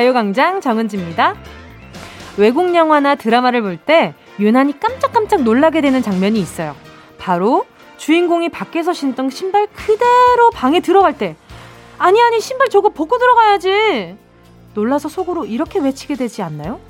가요광장 정은지입니다. 외국 영화나 드라마를 볼 때 유난히 깜짝깜짝 놀라게 되는 장면이 있어요. 바로 주인공이 밖에서 신던 신발 그대로 방에 들어갈 때 아니 아니 신발 저거 벗고 들어가야지 놀라서 속으로 이렇게 외치게 되지 않나요?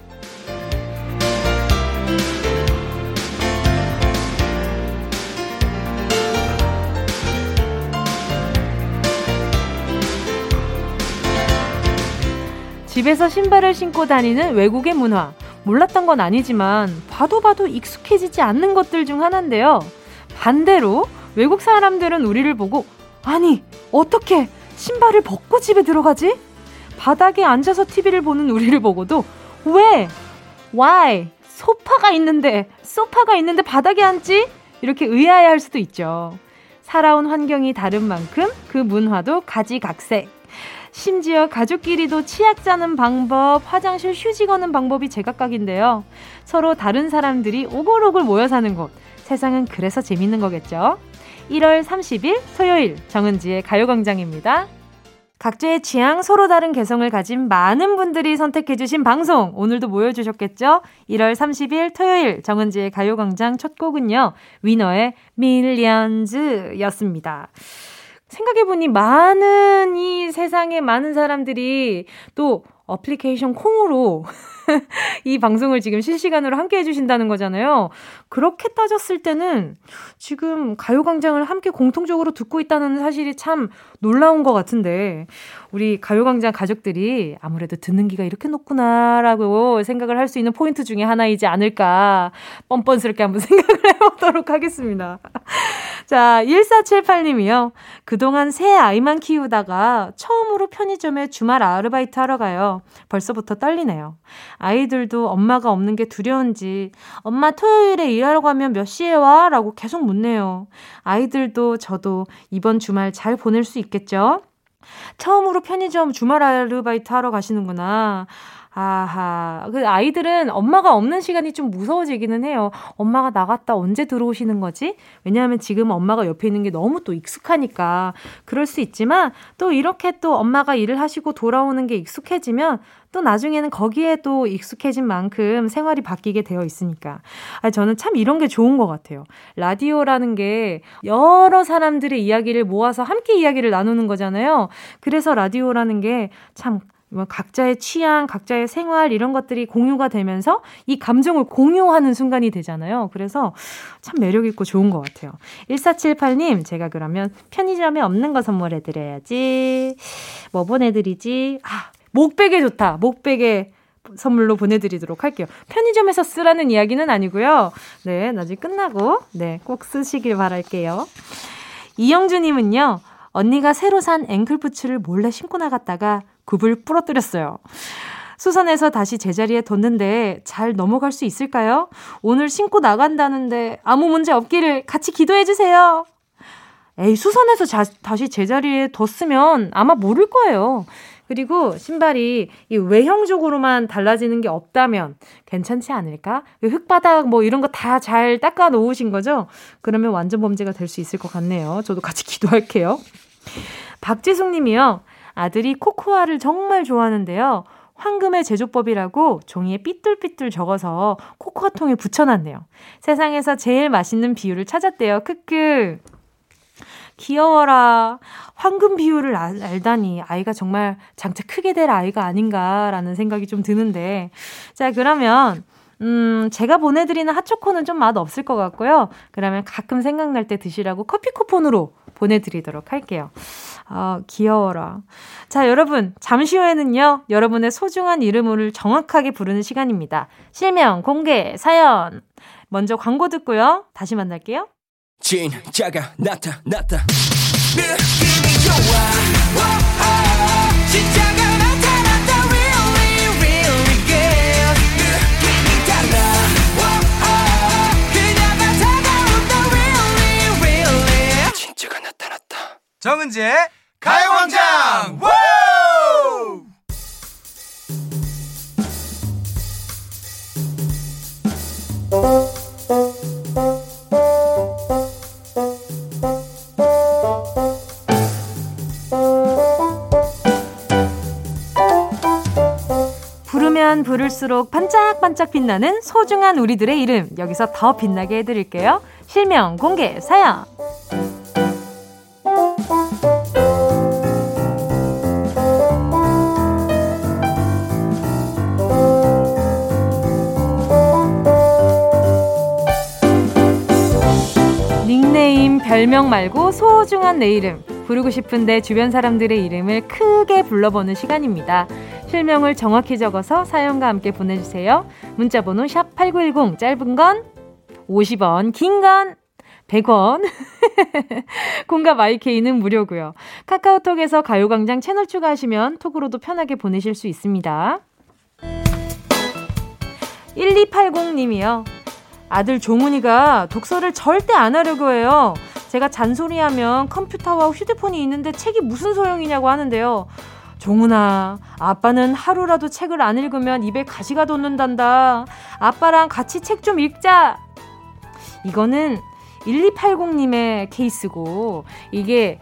집에서 신발을 신고 다니는 외국의 문화. 몰랐던 건 아니지만 봐도 봐도 익숙해지지 않는 것들 중 하나인데요. 반대로 외국 사람들은 우리를 보고 아니 어떻게 신발을 벗고 집에 들어가지? 바닥에 앉아서 TV를 보는 우리를 보고도 왜? Why? 소파가 있는데 소파가 있는데 바닥에 앉지? 이렇게 의아해 할 수도 있죠. 살아온 환경이 다른 만큼 그 문화도 가지각색. 심지어 가족끼리도 치약 짜는 방법, 화장실 휴지 거는 방법이 제각각인데요. 서로 다른 사람들이 오글오글 모여 사는 곳. 세상은 그래서 재밌는 거겠죠. 1월 30일 토요일 정은지의 가요광장입니다. 각자의 취향, 서로 다른 개성을 가진 많은 분들이 선택해주신 방송. 오늘도 모여주셨겠죠? 1월 30일 토요일 정은지의 가요광장 첫 곡은요. 위너의 밀리언즈 였습니다. 생각해보니 많은 이 세상에 많은 사람들이 또 어플리케이션 콩으로 이 방송을 지금 실시간으로 함께 해주신다는 거잖아요. 그렇게 따졌을 때는 지금 가요광장을 함께 공통적으로 듣고 있다는 사실이 참 놀라운 것 같은데, 우리 가요광장 가족들이 아무래도 듣는 기가 이렇게 높구나라고 생각을 할 수 있는 포인트 중에 하나이지 않을까, 뻔뻔스럽게 한번 생각을 해보도록 하겠습니다. 자, 1478님이요. 그동안 새 아이만 키우다가 처음으로 편의점에 주말 아르바이트 하러 가요. 벌써부터 떨리네요. 아이들도 엄마가 없는 게 두려운지, 엄마 토요일에 일하러 가면 몇 시에 와? 라고 계속 묻네요. 아이들도 저도 이번 주말 잘 보낼 수 있겠죠? 처음으로 편의점 주말 아르바이트 하러 가시는구나. 아하. 그 아이들은 엄마가 없는 시간이 좀 무서워지기는 해요. 엄마가 나갔다 언제 들어오시는 거지? 왜냐하면 지금 엄마가 옆에 있는 게 너무 또 익숙하니까. 그럴 수 있지만 또 이렇게 또 엄마가 일을 하시고 돌아오는 게 익숙해지면 또 나중에는 거기에 또 익숙해진 만큼 생활이 바뀌게 되어 있으니까. 아, 저는 참 이런 게 좋은 것 같아요. 라디오라는 게 여러 사람들의 이야기를 모아서 함께 이야기를 나누는 거잖아요. 그래서 라디오라는 게 참 뭐 각자의 취향, 각자의 생활 이런 것들이 공유가 되면서 이 감정을 공유하는 순간이 되잖아요. 그래서 참 매력 있고 좋은 것 같아요. 1478님, 제가 그러면 편의점에 없는 거 선물해 드려야지. 뭐 보내 드리지? 아, 목베개 좋다. 목베개 선물로 보내드리도록 할게요. 편의점에서 쓰라는 이야기는 아니고요. 네, 나중에 끝나고, 네, 꼭 쓰시길 바랄게요. 이영주님은요, 언니가 새로 산 앵클부츠를 몰래 신고 나갔다가 굽을 부러뜨렸어요. 수선해서 다시 제자리에 뒀는데 잘 넘어갈 수 있을까요? 오늘 신고 나간다는데 아무 문제 없기를 같이 기도해 주세요. 에이, 수선해서 자, 다시 제자리에 뒀으면 아마 모를 거예요. 그리고 신발이 이 외형적으로만 달라지는 게 없다면 괜찮지 않을까? 흙바닥 뭐 이런 거 다 잘 닦아 놓으신 거죠? 그러면 완전 범죄가 될 수 있을 것 같네요. 저도 같이 기도할게요. 박지숙 님이요. 아들이 코코아를 정말 좋아하는데요. 황금의 제조법이라고 종이에 삐뚤삐뚤 적어서 코코아통에 붙여놨네요. 세상에서 제일 맛있는 비율을 찾았대요. 크크. 귀여워라. 황금 비율을 알, 알다니 아이가 정말 장차 크게 될 아이가 아닌가라는 생각이 좀 드는데. 자, 그러면 음, 제가 보내드리는 핫초코는 좀 맛 없을 것 같고요. 그러면 가끔 생각날 때 드시라고 커피 쿠폰으로 보내드리도록 할게요. 아, 귀여워라. 자, 여러분, 잠시 후에는요, 여러분의 소중한 이름을 정확하게 부르는 시간입니다. 실명, 공개, 사연. 먼저 광고 듣고요. 다시 만날게요. 진짜가 나타났다. 느낌이 좋아. 진짜가 나타났다. Really, really good. 느낌이 달라. 그녀가 다가온다. Really, really. 진짜가 나타났다. 정은지의 가요광장 부르면 부를수록 반짝반짝 빛나는 소중한 우리들의 이름 여기서 더 빛나게 해드릴게요. 실명 공개 사연. 별명 말고 소중한 내 이름. 부르고 싶은데 주변 사람들의 이름을 크게 불러보는 시간입니다. 실명을 정확히 적어서 사연과 함께 보내주세요. 문자번호 샵 8910, 짧은 건 50원, 긴 건 100원. 공과 마이케이는 무료고요. 카카오톡에서 가요광장 채널 추가하시면 톡으로도 편하게 보내실 수 있습니다. 1280님이요. 아들 종훈이가 독서를 절대 안 하려고 해요. 제가 잔소리하면 컴퓨터와 휴대폰이 있는데 책이 무슨 소용이냐고 하는데요. 종훈아, 아빠는 하루라도 책을 안 읽으면 입에 가시가 돋는단다. 아빠랑 같이 책 좀 읽자. 이거는 1280님의 케이스고, 이게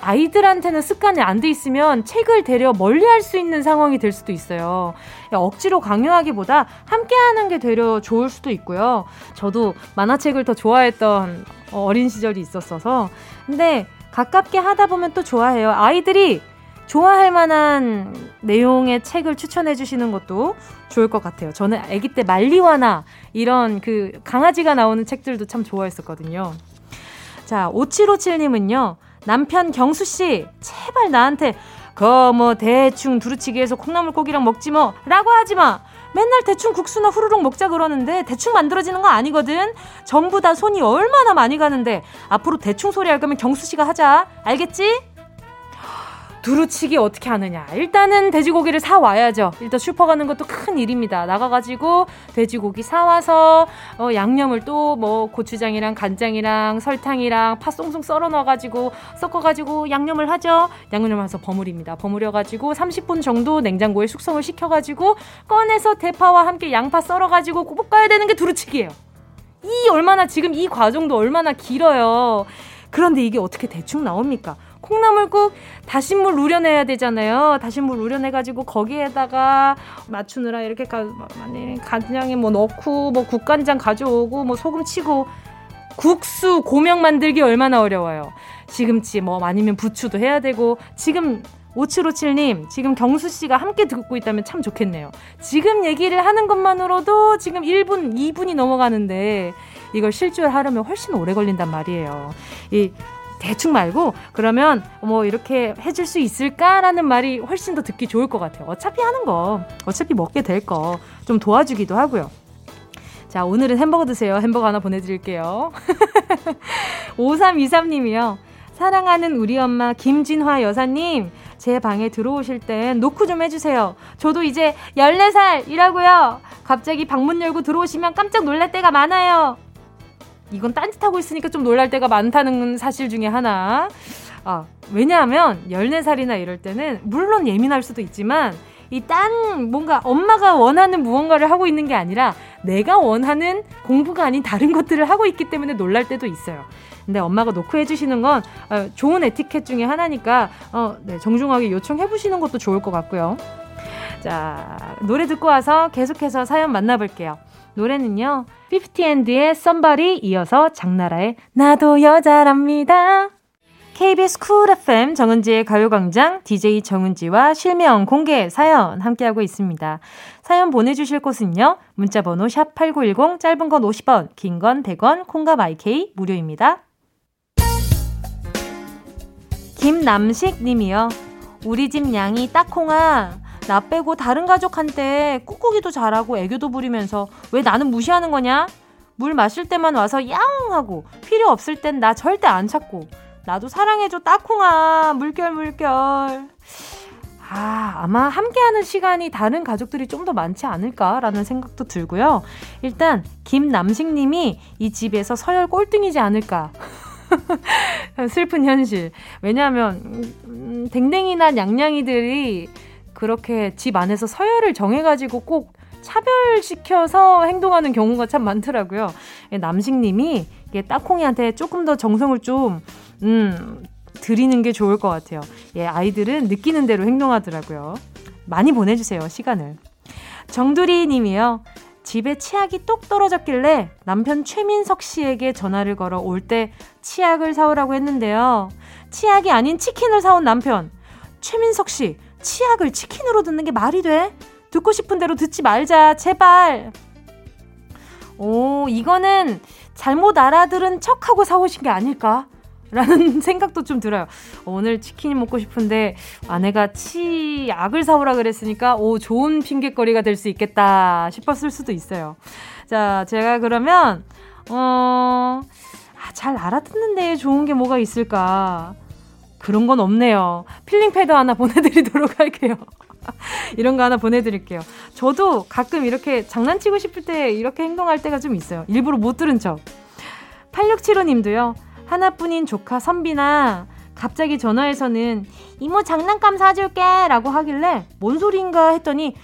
아이들한테는 습관이 안 돼 있으면 책을 데려 멀리 할 수 있는 상황이 될 수도 있어요. 억지로 강요하기보다 함께 하는 게 되려 좋을 수도 있고요. 저도 만화책을 더 좋아했던 어린 시절이 있었어서. 근데 가깝게 하다 보면 또 좋아해요. 아이들이 좋아할 만한 내용의 책을 추천해 주시는 것도 좋을 것 같아요. 저는 아기 때 말리와나 이런 그 강아지가 나오는 책들도 참 좋아했었거든요. 자, 5757님은요. 남편 경수 씨, 제발 나한테 그뭐 대충 두루치기해서 콩나물고기랑 먹지 뭐 라고 하지 마. 맨날 대충 국수나 후루룩 먹자 그러는데 대충 만들어지는 거 아니거든. 전부 다 손이 얼마나 많이 가는데 앞으로 대충 소리 할 거면 경수 씨가 하자. 알겠지? 두루치기 어떻게 하느냐. 일단은 돼지고기를 사와야죠. 일단 슈퍼 가는 것도 큰 일입니다. 나가가지고 돼지고기 사와서 어, 양념을 또 뭐 고추장이랑 간장이랑 설탕이랑 파 쏭쏭 썰어 넣어가지고 섞어가지고 양념을 하죠. 양념을 해서 버무립니다. 버무려가지고 30분 정도 냉장고에 숙성을 시켜가지고 꺼내서 대파와 함께 양파 썰어가지고 볶아야 되는 게 두루치기예요. 이 얼마나 지금 이 과정도 얼마나 길어요. 그런데 이게 어떻게 대충 나옵니까? 콩나물국 다신물 우려내야 되잖아요. 다신물 우려내가지고 거기에다가 맞추느라 이렇게 가, 간장에 뭐 넣고 뭐 국간장 가져오고 뭐 소금 치고 국수 고명 만들기 얼마나 어려워요. 시금치 뭐 아니면 부추도 해야 되고 지금 5757님, 지금 경수 씨가 함께 듣고 있다면 참 좋겠네요. 지금 얘기를 하는 것만으로도 지금 1분, 2분이 넘어가는데 이걸 실주하려면 훨씬 오래 걸린단 말이에요. 이 대충 말고 그러면 뭐 이렇게 해줄 수 있을까라는 말이 훨씬 더 듣기 좋을 것 같아요. 어차피 하는 거, 어차피 먹게 될 거 좀 도와주기도 하고요. 자, 오늘은 햄버거 드세요. 햄버거 하나 보내드릴게요. 5323님이요. 사랑하는 우리 엄마 김진화 여사님, 제 방에 들어오실 땐 노크 좀 해주세요. 저도 이제 14살이라고요. 갑자기 방문 열고 들어오시면 깜짝 놀랄 때가 많아요. 이건 딴짓하고 있으니까 좀 놀랄 때가 많다는 사실 중에 하나. 아, 왜냐하면 14살이나 이럴 때는 물론 예민할 수도 있지만 이 딴 뭔가 엄마가 원하는 무언가를 하고 있는 게 아니라 내가 원하는 공부가 아닌 다른 것들을 하고 있기 때문에 놀랄 때도 있어요. 근데 엄마가 노크 해 주시는 건 어, 좋은 에티켓 중에 하나니까 어, 네, 정중하게 요청해 보시는 것도 좋을 것 같고요. 자, 노래 듣고 와서 계속해서 사연 만나볼게요. 노래는요. 15&의 Somebody 이어서 장나라의 나도 여자랍니다. KBS 쿨 FM 정은지의 가요광장 DJ 정은지와 실명 공개 사연 함께하고 있습니다. 사연 보내주실 곳은요. 문자번호 샵8910 짧은 건 50원, 긴 건 100원, 콩과 마이케이 무료입니다. 김남식 님이요. 우리 집 양이 딱콩아. 나 빼고 다른 가족한테 꾹꾹이도 잘하고 애교도 부리면서 왜 나는 무시하는 거냐? 물 마실 때만 와서 야옹 하고 필요 없을 땐 나 절대 안 찾고 나도 사랑해줘 따콩아 물결 물결. 아 아마 함께하는 시간이 다른 가족들이 좀 더 많지 않을까라는 생각도 들고요. 일단 김남식 님이 이 집에서 서열 꼴등이지 않을까. 슬픈 현실. 왜냐하면 음, 댕댕이나 냥냥이들이 그렇게 집 안에서 서열을 정해가지고 꼭 차별시켜서 행동하는 경우가 참 많더라고요. 예, 남식님이 이게 따콩이한테 조금 더 정성을 좀, 음, 드리는 게 좋을 것 같아요. 예, 아이들은 느끼는 대로 행동하더라고요. 많이 보내주세요, 시간을. 정두리 님이요. 집에 치약이 똑 떨어졌길래 남편 최민석 씨에게 전화를 걸어 올 때 치약을 사오라고 했는데요. 치약이 아닌 치킨을 사온 남편. 최민석 씨, 치약을 치킨으로 듣는 게 말이 돼? 듣고 싶은 대로 듣지 말자, 제발. 오, 이거는 잘못 알아들은 척하고 사오신 게 아닐까? 라는 생각도 좀 들어요. 오늘 치킨 먹고 싶은데 아내가 치약을 사오라 그랬으니까 오 좋은 핑계거리가 될 수 있겠다 싶었을 수도 있어요. 자, 제가 그러면 어, 아, 잘 알아듣는데 좋은 게 뭐가 있을까? 그런 건 없네요. peeling pad 하나 보내드리도록 할게요. 이런 거 하나 보내드릴게요. 저도 가끔 이렇게 장난치고 싶을 때 이렇게 행동할 때가 좀 있어요. 일부러 못 들은 척. 8675님도요. 하나뿐인 조카 선비나 갑자기 전화해서는 이모 장난감 사줄게 라고 하길래 뭔 소리인가 했더니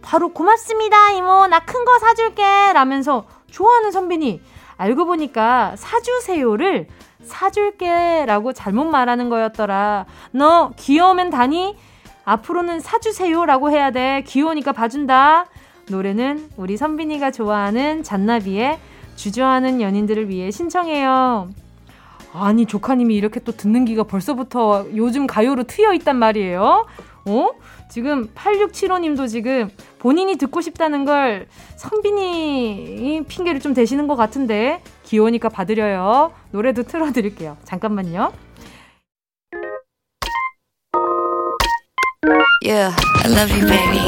바로 고맙습니다 이모 나 큰 거 사줄게 라면서 좋아하는 선비니 알고 보니까 사주세요를 사줄게 라고 잘못 말하는 거였더라 너 귀여우면 다니? 앞으로는 사주세요 라고 해야 돼 귀여우니까 봐준다 노래는 우리 선빈이가 좋아하는 잔나비의 주저하는 연인들을 위해 신청해요 아니 조카님이 이렇게 또 듣는 기가 벌써부터 요즘 가요로 트여 있단 말이에요. 어? 지금 8675님도 지금 본인이 듣고 싶다는 걸 선빈이 핑계를 좀 대시는 것 같은데 귀여우니까 받으려요. 노래도 틀어드릴게요. 잠깐만요. Yeah, I love you, baby.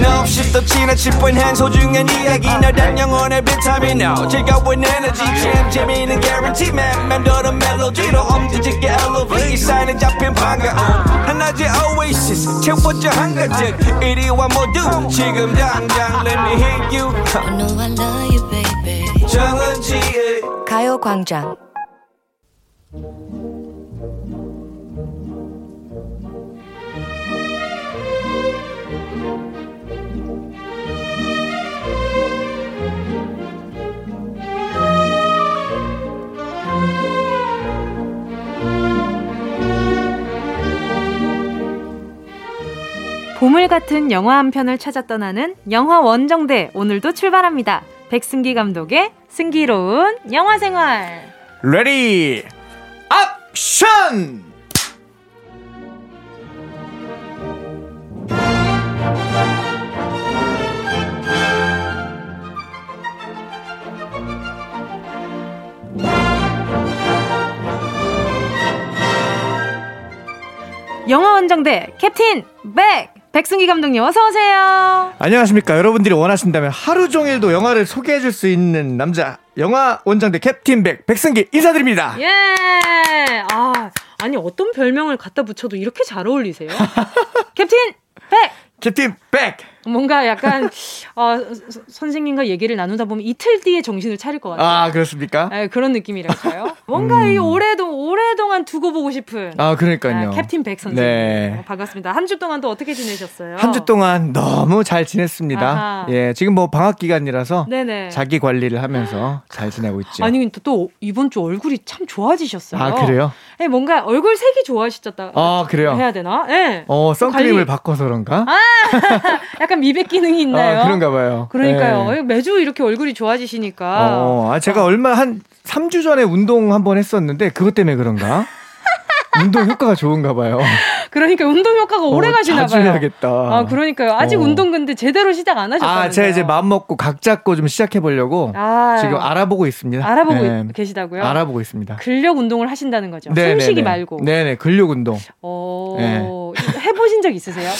No, she's the china chip when hands hold you and 이야기 너란 영혼의 비타민 now. 즐거운 에너지 jam 재미있는 guarantee man. 맴도는 멜로디로 엄지짓게 elevate. 사인은 잡힌 반가움. 하나의 oasis 채워져 한가득. 이리와 모두 지금 당장 let me hit you. I know I love you, baby. 가요광장. 보물 같은 영화 한 편을 찾아 떠나는 영화 원정대 오늘도 출발합니다. 백승기 감독의 승기로운 영화 생활. Ready action! 영화 원정대 캡틴 백 백승기 감독님 어서 오세요. 안녕하십니까. 여러분들이 원하신다면 하루 종일도 영화를 소개해 줄 수 있는 남자 영화 원정대 캡틴 백 백승기 인사드립니다. 예. 아, 아니 어떤 별명을 갖다 붙여도 이렇게 잘 어울리세요? 캡틴 백 캡틴 백 뭔가 약간 어, 선생님과 얘기를 나누다 보면 이틀 뒤에 정신을 차릴 것 같아요. 아 그렇습니까? 네, 그런 느낌이랄까요. 뭔가 음. 이 오래동 오래동안 두고 보고 싶은. 아 그러니까요. 아, 캡틴 백 선생님. 네. 어, 반갑습니다. 한 주 동안 또 어떻게 지내셨어요? 한 주 동안 너무 잘 지냈습니다. 아하. 예, 지금 뭐 방학 기간이라서 네네. 자기 관리를 하면서 잘 지내고 있죠. 아니 또, 또 이번 주 얼굴이 참 좋아지셨어요. 아 그래요? 네, 뭔가 얼굴 색이 좋아지셨다. 아 그래요? 해야 되나? 네. 어 선크림을 관리... 바꿔서 그런가? 아 약간 미백 기능이 있나요? 아, 그런가 봐요. 그러니까요. 네. 매주 이렇게 얼굴이 좋아지시니까. 어, 아, 제가 어. 얼마 한 3주 전에 운동 한 번 했었는데 그것 때문에 그런가? 운동 효과가 좋은가 봐요. 그러니까 운동 효과가 어, 오래 가시나 봐요. 해야겠다. 아, 그러니까요. 아직 어. 운동 근데 제대로 시작 안 하셨어요. 아, 제가 이제 마음 먹고 각 잡고 좀 시작해 보려고 아, 지금 알아보고 있습니다. 알아보고 네. 계시다고요? 알아보고 있습니다. 근력 운동을 하신다는 거죠. 네네네. 숨쉬기 말고. 네 네, 근력 운동. 어, 네. 해보신 적 있으세요?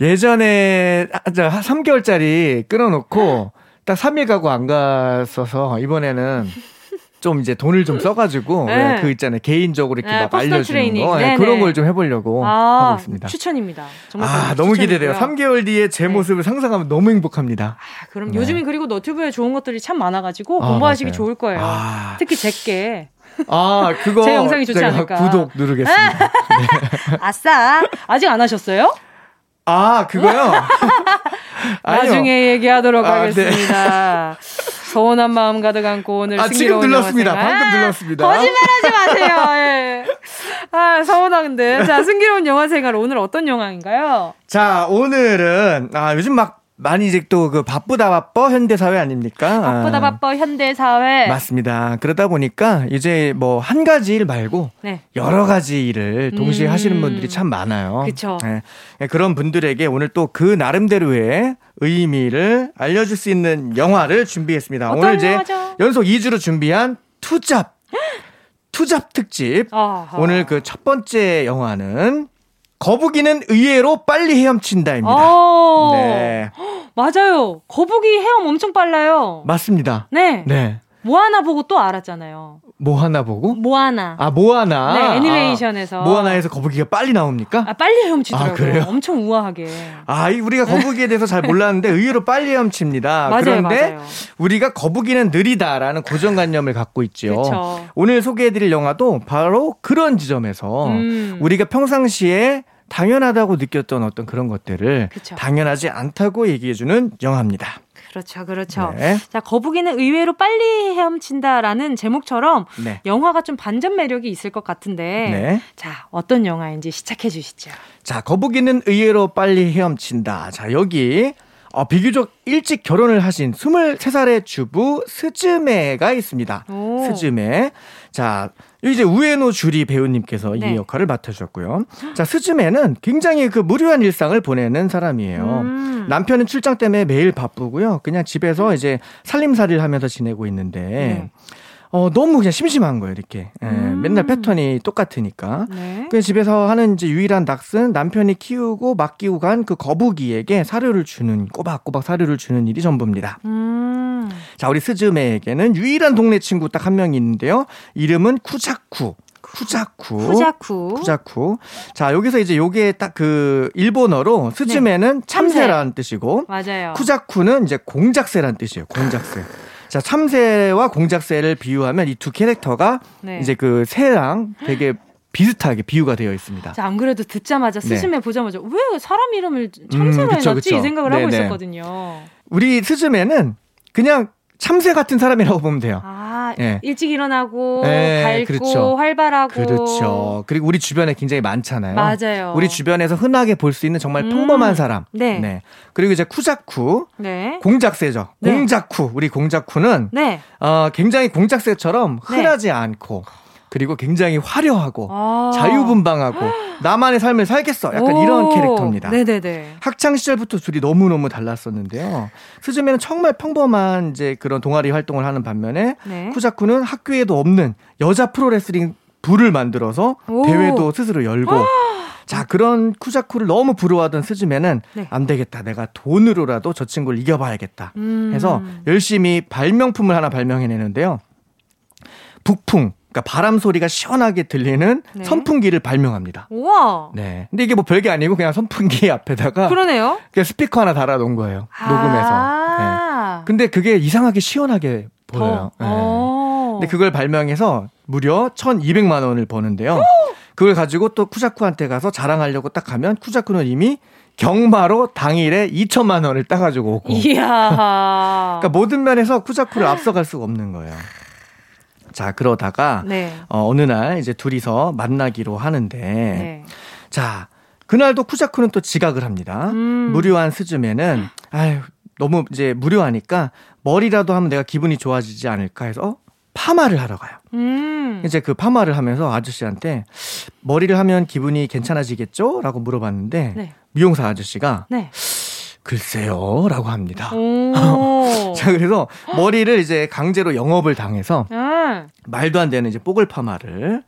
예전에 3개월짜리 끊어놓고 딱 3일 가고 안 갔어서 이번에는 좀 이제 돈을 좀 써가지고 네. 네, 그 있잖아요 개인적으로 이렇게 네, 막 알려주는 트레이닝. 거 네, 그런 걸 좀 해보려고 아, 하고 있습니다. 추천입니다. 정말 아 너무 기대돼요. 3개월 뒤에 제 네. 모습을 상상하면 너무 행복합니다. 아, 그럼 요즘에 그리고 너튜브에 좋은 것들이 참 많아가지고 아, 공부하시기 맞아요. 좋을 거예요. 아. 특히 제게. 아, 그거 제 영상이 좋지 않을까. 구독 누르겠습니다. 아싸. 아직 안 하셨어요? 아, 그거요? 나중에 얘기하도록 아, 네. 하겠습니다. 네. 서운한 마음 가득 안고 오늘 아, 지금 눌렀습니다. 방금 눌렀습니다. 거짓말하지 마세요. 예. 아, 서운한데. 자, 승기로운 영화 생활 오늘 어떤 영화인가요? 자, 오늘은 아, 요즘 막 많이 이제 또 그 바쁘다 바빠 현대 사회 아닙니까? 바쁘다 바빠 현대 사회. 맞습니다. 그러다 보니까 이제 뭐 한 가지 일 말고 네. 여러 가지 일을 동시에 음. 하시는 분들이 참 많아요. 그렇죠. 네. 그런 분들에게 오늘 또 그 나름대로의 의미를 알려줄 수 있는 영화를 준비했습니다. 오늘 이제 영화죠? 연속 2주로 준비한 투잡. 투잡 특집. 아하. 오늘 그 첫 번째 영화는 거북이는 의외로 빨리 헤엄친다입니다. 어. 네. 맞아요. 거북이 헤엄 엄청 빨라요. 맞습니다. 네. 네. 뭐 하나 보고 또 알았잖아요. 뭐 하나 보고? 모아나. 아, 모아나. 네, 애니메이션에서. 아, 모아나에서 거북이가 빨리 나옵니까? 아, 빨리 헤엄치더라고요. 아, 그래요? 엄청 우아하게. 아, 우리가 거북이에 대해서 잘 몰랐는데 의외로 빨리 헤엄칩니다. 맞아요, 그런데 맞아요. 우리가 거북이는 느리다라는 고정관념을 갖고 있죠. 그쵸. 오늘 소개해드릴 영화도 바로 그런 지점에서 음. 우리가 평상시에 당연하다고 느꼈던 어떤 그런 것들을 그쵸. 당연하지 않다고 얘기해주는 영화입니다. 그렇죠, 그렇죠. 네. 자, 거북이는 의외로 빨리 헤엄친다라는 제목처럼 네. 영화가 좀 반전 매력이 있을 것 같은데, 네. 자, 어떤 영화인지 시작해 주시죠. 자, 거북이는 의외로 빨리 헤엄친다. 자, 여기 어, 비교적 일찍 결혼을 하신 23살의 주부 스즈메가 있습니다. 오. 스즈메. 자, 이제 우에노 주리 배우님께서 네. 이 역할을 맡으셨고요. 자, 스즈메는 굉장히 그 무료한 일상을 보내는 사람이에요. 음. 남편은 출장 때문에 매일 바쁘고요. 그냥 집에서 이제 살림살이를 하면서 지내고 있는데 네. 어, 너무 그냥 심심한 거예요, 이렇게. 예, 음. 맨날 패턴이 똑같으니까. 네. 그냥 집에서 하는 이제 유일한 낚은 남편이 키우고 맡기고 간 그 거북이에게 사료를 주는, 꼬박꼬박 사료를 주는 일이 전부입니다. 음. 자, 우리 스즈메에게는 유일한 동네 친구 딱 한 명이 있는데요. 이름은 쿠자쿠. 쿠자쿠. 쿠자쿠. 쿠자쿠. 자, 여기서 이제 요게 딱 그 일본어로 스즈메는 네. 참새라는 뜻이고. 맞아요. 쿠자쿠는 이제 공작새라는 뜻이에요. 공작새. 자, 참새와 공작새를 비유하면 이 두 캐릭터가 네. 이제 그 새랑 되게 비슷하게 비유가 되어 있습니다. 자, 안 그래도 듣자마자 스즈메 네. 보자마자 왜 사람 이름을 참새로 음, 그쵸, 해놨지? 그쵸. 이 생각을 네네. 하고 있었거든요. 우리 스즈메는 그냥 참새 같은 사람이라고 보면 돼요. 아, 네. 일찍 일어나고 네, 밝고 그렇죠. 활발하고 그렇죠. 그리고 우리 주변에 굉장히 많잖아요. 맞아요. 우리 주변에서 흔하게 볼 수 있는 정말 음. 평범한 사람. 네. 네. 그리고 이제 쿠자쿠. 네. 공작새죠. 네. 공작쿠. 우리 공작쿠는 네. 어, 굉장히 공작새처럼 네. 흔하지 않고 그리고 굉장히 화려하고 아~ 자유분방하고 나만의 삶을 살겠어. 약간 이런 캐릭터입니다. 네네네. 학창 시절부터 둘이 너무 너무 달랐었는데요. 스즈메는 정말 평범한 이제 그런 동아리 활동을 하는 반면에 네. 쿠자쿠는 학교에도 없는 여자 프로레슬링 부를 만들어서 대회도 스스로 열고 아~ 자, 그런 쿠자쿠를 너무 부러워하던 스즈메는 네. 안 되겠다. 내가 돈으로라도 저 친구를 이겨봐야겠다. 음. 해서 열심히 발명품을 하나 발명해내는데요. 북풍. 그러니까 바람 소리가 시원하게 들리는 네. 선풍기를 발명합니다. 우와. 네. 근데 이게 뭐 별게 아니고 그냥 선풍기 앞에다가 그러네요. 그냥 스피커 하나 달아 놓은 거예요. 아~ 녹음해서. 네. 근데 그게 이상하게 시원하게 보여요. 네. 근데 그걸 발명해서 무려 1,200만 원을 버는데요. 그걸 가지고 또 쿠자쿠한테 가서 자랑하려고 딱 가면 쿠자쿠는 이미 경마로 당일에 2천만 원을 따가지고 오고. 이야. 그러니까 모든 면에서 쿠자쿠를 앞서갈 수가 없는 거예요. 자, 그러다가 네. 어, 어느 날 이제 둘이서 만나기로 하는데 네. 자, 그날도 쿠자쿠는 또 지각을 합니다. 음. 무료한 스즈메는 아유, 너무 이제 무료하니까 머리라도 하면 내가 기분이 좋아지지 않을까 해서 파마를 하러 가요. 음. 이제 그 파마를 하면서 아저씨한테 머리를 하면 기분이 괜찮아지겠죠? 라고 물어봤는데 네. 미용사 아저씨가 네. 글쎄요, 라고 합니다. 자, 그래서 머리를 이제 강제로 영업을 당해서 음. 말도 안 되는 이제 뽀글 파마를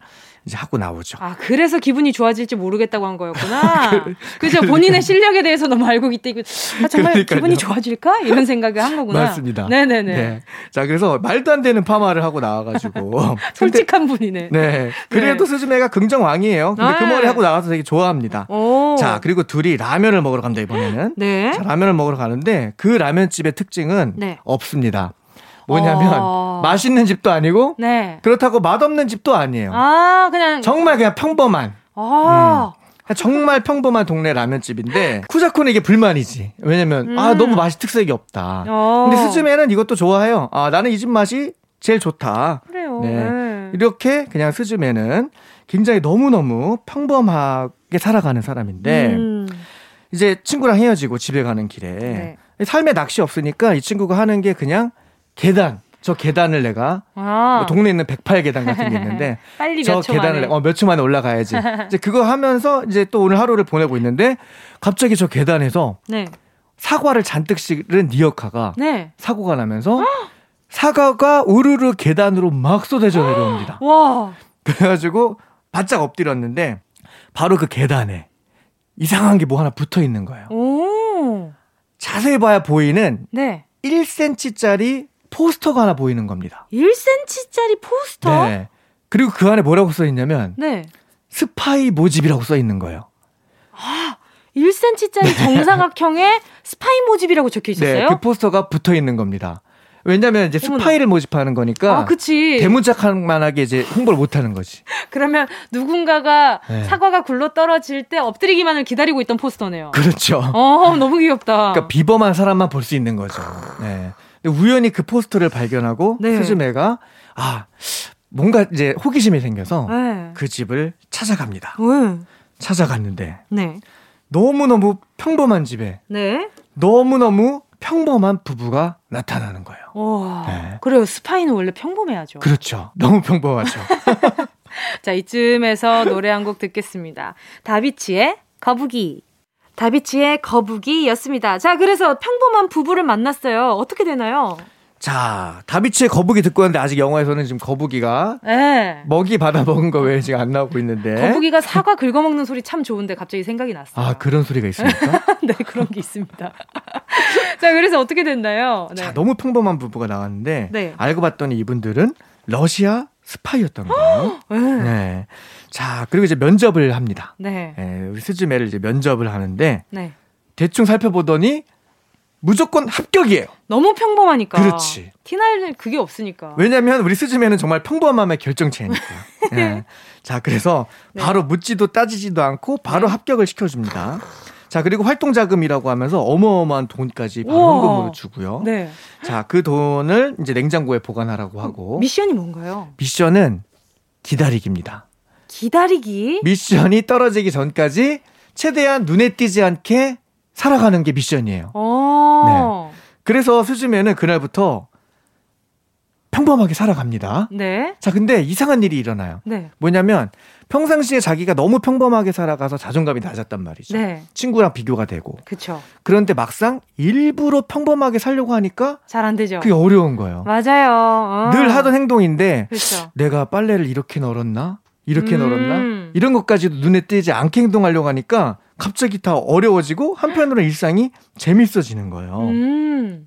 이제 하고 나오죠. 아, 그래서 기분이 좋아질지 모르겠다고 한 거였구나. 그, 그죠. 본인의 실력에 대해서 너무 알고 있다. 이거 아, 정말 그러니까요. 기분이 좋아질까? 이런 생각을 한 거구나. 맞습니다. 네네네. 네. 자, 그래서 말도 안 되는 파마를 하고 나와가지고. 솔직한 분이네. 네. 그래도 네. 스즈메가 긍정왕이에요. 근데 그 아, 그 머리 하고 나와서 되게 좋아합니다. 오. 자, 그리고 둘이 라면을 먹으러 간다, 이번에는. 네. 자, 라면을 먹으러 가는데 그 라면집의 특징은 네. 없습니다. 뭐냐면 어... 맛있는 집도 아니고 네. 그렇다고 맛없는 집도 아니에요. 아 그냥 정말 그냥 평범한. 아. 음. 정말 평범한 동네 라면집인데 쿠자코는 이게 불만이지. 왜냐면 아, 음. 아 너무 맛이 특색이 없다. 어. 근데 스즈메는 이것도 좋아해요. 아 나는 이 집 맛이 제일 좋다. 그래요. 네. 네. 이렇게 그냥 스즈메는 굉장히 너무 너무 평범하게 살아가는 사람인데 음. 이제 친구랑 헤어지고 집에 가는 길에 네. 삶에 낚시 없으니까 이 친구가 하는 게 그냥 계단. 저 계단을 내가 아. 뭐 동네에 있는 108 계단 같은 게 있는데 저 계단을 어, 몇 초 만에 올라가야지. 이제 그거 하면서 이제 또 오늘 하루를 보내고 있는데 갑자기 저 계단에서 네. 사과를 잔뜩 실은 리어카가 네. 사고가 나면서 사과가 우르르 계단으로 막 쏟아져 내려옵니다. 와. 그래가지고 바짝 엎드렸는데 바로 그 계단에 이상한 게 뭐 하나 붙어 있는 거예요. 오. 자세히 봐야 보이는 네. 1cm짜리 포스터가 하나 보이는 겁니다. 1cm짜리 포스터? 네. 그리고 그 안에 뭐라고 써 있냐면 네. 스파이 모집이라고 써 있는 거예요. 아, 1cm짜리 네. 정사각형에 스파이 모집이라고 적혀 있었어요? 네, 그 포스터가 붙어 있는 겁니다. 왜냐면 이제 스파이를 모집하는 거니까. 아, 그치. 대문짝만하게 이제 홍보를 못 하는 거지. 그러면 누군가가 네. 사과가 굴러 떨어질 때 엎드리기만을 기다리고 있던 포스터네요. 그렇죠. 어, 너무 귀엽다. 그러니까 비범한 사람만 볼 수 있는 거죠. 네. 우연히 그 포스터를 발견하고 네. 스즈메가 아, 뭔가 이제 호기심이 생겨서 네. 그 집을 찾아갑니다. 네. 찾아갔는데 네. 너무 너무 평범한 집에 네. 너무 너무 평범한 부부가 나타나는 거예요. 와, 네. 그래요. 스파이는 원래 평범해야죠. 그렇죠. 너무 평범하죠. 자, 이쯤에서 노래 한 곡 듣겠습니다. 다비치의 거북이. 다비치의 거북이였습니다. 자, 그래서 평범한 부부를 만났어요. 어떻게 되나요? 자, 다비치의 거북이 듣고 왔는데 아직 영화에서는 지금 거북이가 네. 먹이 받아 먹은 거 외에 지금 안 나오고 있는데 거북이가 사과 긁어 먹는 소리 참 좋은데 갑자기 생각이 났어요. 아, 그런 소리가 있습니까? 네, 그런 게 있습니다. 자, 그래서 어떻게 됐나요? 네. 자, 너무 평범한 부부가 나왔는데 네. 알고 봤더니 이분들은 러시아 스파이였던 거예요. 네. 네. 자, 그리고 이제 면접을 합니다. 네. 네 우리 스즈메를 이제 면접을 하는데 네. 대충 살펴보더니 무조건 합격이에요. 너무 평범하니까. 그렇지. 티날 그게 없으니까. 왜냐면 우리 스즈메는 정말 평범함의 결정체니까. 네. 자, 그래서 네. 바로 묻지도 따지지도 않고 바로 네. 합격을 시켜줍니다. 자, 그리고 활동 자금이라고 하면서 어마어마한 돈까지 바로 현금으로 주고요. 네. 자, 그 돈을 이제 냉장고에 보관하라고 하고. 미션이 뭔가요? 미션은 기다리기입니다. 기다리기? 미션이 떨어지기 전까지 최대한 눈에 띄지 않게 살아가는 게 미션이에요. 어. 네. 그래서 수즈매는 그날부터 평범하게 살아갑니다. 네. 자, 근데 이상한 일이 일어나요. 네. 뭐냐면 평상시에 자기가 너무 평범하게 살아가서 자존감이 낮았단 말이죠. 네. 친구랑 비교가 되고. 그렇죠. 그런데 막상 일부러 평범하게 살려고 하니까 잘 안 되죠. 그게 어려운 거예요. 맞아요. 어. 늘 하던 행동인데 그렇죠. 내가 빨래를 이렇게 널었나? 이렇게 음. 널었나? 이런 것까지도 눈에 띄지 않게 행동하려고 하니까 갑자기 다 어려워지고 한편으로 일상이 재밌어지는 거예요. 음.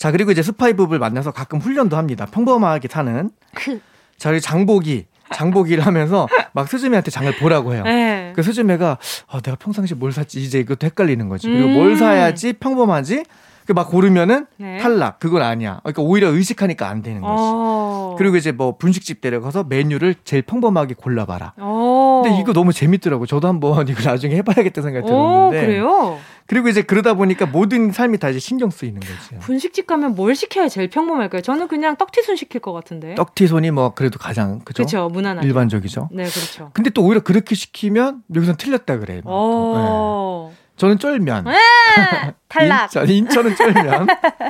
자, 그리고 이제 스파이 부부를 만나서 가끔 훈련도 합니다. 평범하게 사는. 그. 자, 우리 장보기. 장보기를 하면서 막 스즈메한테 장을 보라고 해요. 네. 그 스즈메가 아, 내가 평상시 뭘 샀지 이제 이것도 헷갈리는 거지. 그리고 음. 뭘 사야지 평범하지 막 고르면은 네. 탈락. 그건 아니야. 그러니까 오히려 의식하니까 안 되는 거지. 어. 그리고 이제 뭐 분식집 데려가서 메뉴를 제일 평범하게 골라봐라. 어. 근데 이거 너무 재밌더라고. 저도 한번 이거 나중에 해봐야겠다 생각이 들었는데. 오, 그래요? 그리고 이제 그러다 보니까 모든 삶이 다 이제 신경 쓰이는 거지. 분식집 가면 뭘 시켜야 제일 평범할까요? 저는 그냥 떡튀순 시킬 것 같은데. 떡튀순이 뭐 그래도 가장 그죠? 그렇죠, 무난한 일반적이죠. 네, 그렇죠. 근데 또 오히려 그렇게 시키면 여기선 틀렸다 그래. 어. 네. 저는 쫄면. 네, 탈락. 인천, 인천 은 쫄면.